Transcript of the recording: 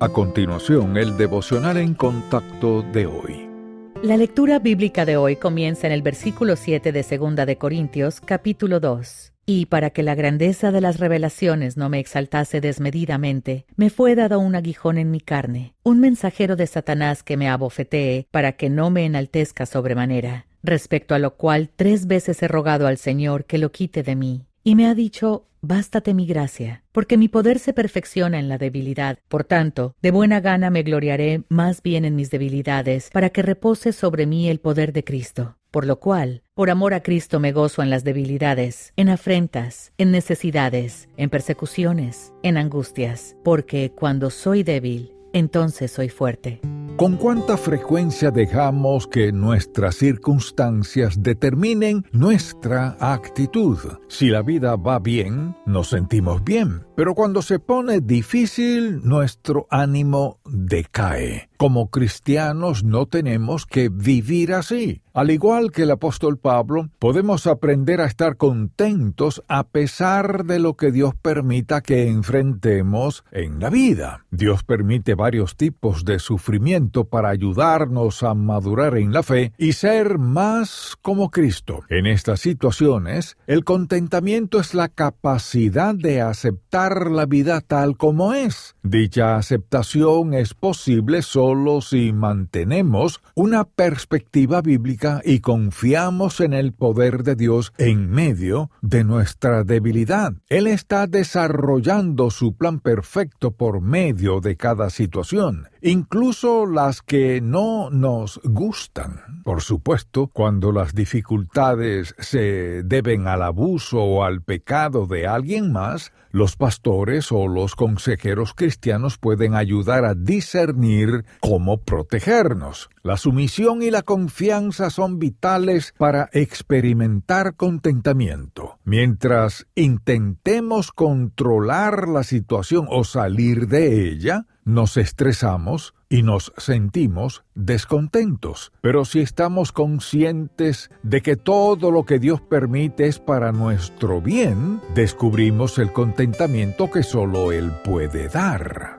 A continuación, el devocional en contacto de hoy. La lectura bíblica de hoy comienza en el versículo 7 de Segunda de Corintios, capítulo 2. Y para que la grandeza de las revelaciones no me exaltase desmedidamente, me fue dado un aguijón en mi carne, un mensajero de Satanás que me abofetee para que no me enaltezca sobremanera, respecto a lo cual tres veces he rogado al Señor que lo quite de mí. Y me ha dicho, Bástate mi gracia, porque mi poder se perfecciona en la debilidad. Por tanto, de buena gana me gloriaré más bien en mis debilidades, para que repose sobre mí el poder de Cristo. Por lo cual, por amor a Cristo me gozo en las debilidades, en afrentas, en necesidades, en persecuciones, en angustias, porque cuando soy débil, entonces soy fuerte. ¿Con cuánta frecuencia dejamos que nuestras circunstancias determinen nuestra actitud? Si la vida va bien, nos sentimos bien, pero cuando se pone difícil, nuestro ánimo decae. Como cristianos no tenemos que vivir así. Al igual que el apóstol Pablo, podemos aprender a estar contentos a pesar de lo que Dios permita que enfrentemos en la vida. Dios permite varios tipos de sufrimiento para ayudarnos a madurar en la fe y ser más como Cristo. En estas situaciones, el contentamiento es la capacidad de aceptar la vida tal como es. Dicha aceptación es posible solo si mantenemos una perspectiva bíblica y confiamos en el poder de Dios en medio de nuestra debilidad. Él está desarrollando su plan perfecto por medio de cada situación, incluso las que no nos gustan. Por supuesto, cuando las dificultades se deben al abuso o al pecado de alguien más, los pastores o los consejeros cristianos pueden ayudar a discernir cómo protegernos. La sumisión y la confianza son vitales para experimentar contentamiento. Mientras intentemos controlar la situación o salir de ella, nos estresamos y nos sentimos descontentos. Pero si estamos conscientes de que todo lo que Dios permite es para nuestro bien, descubrimos el contentamiento que solo Él puede dar.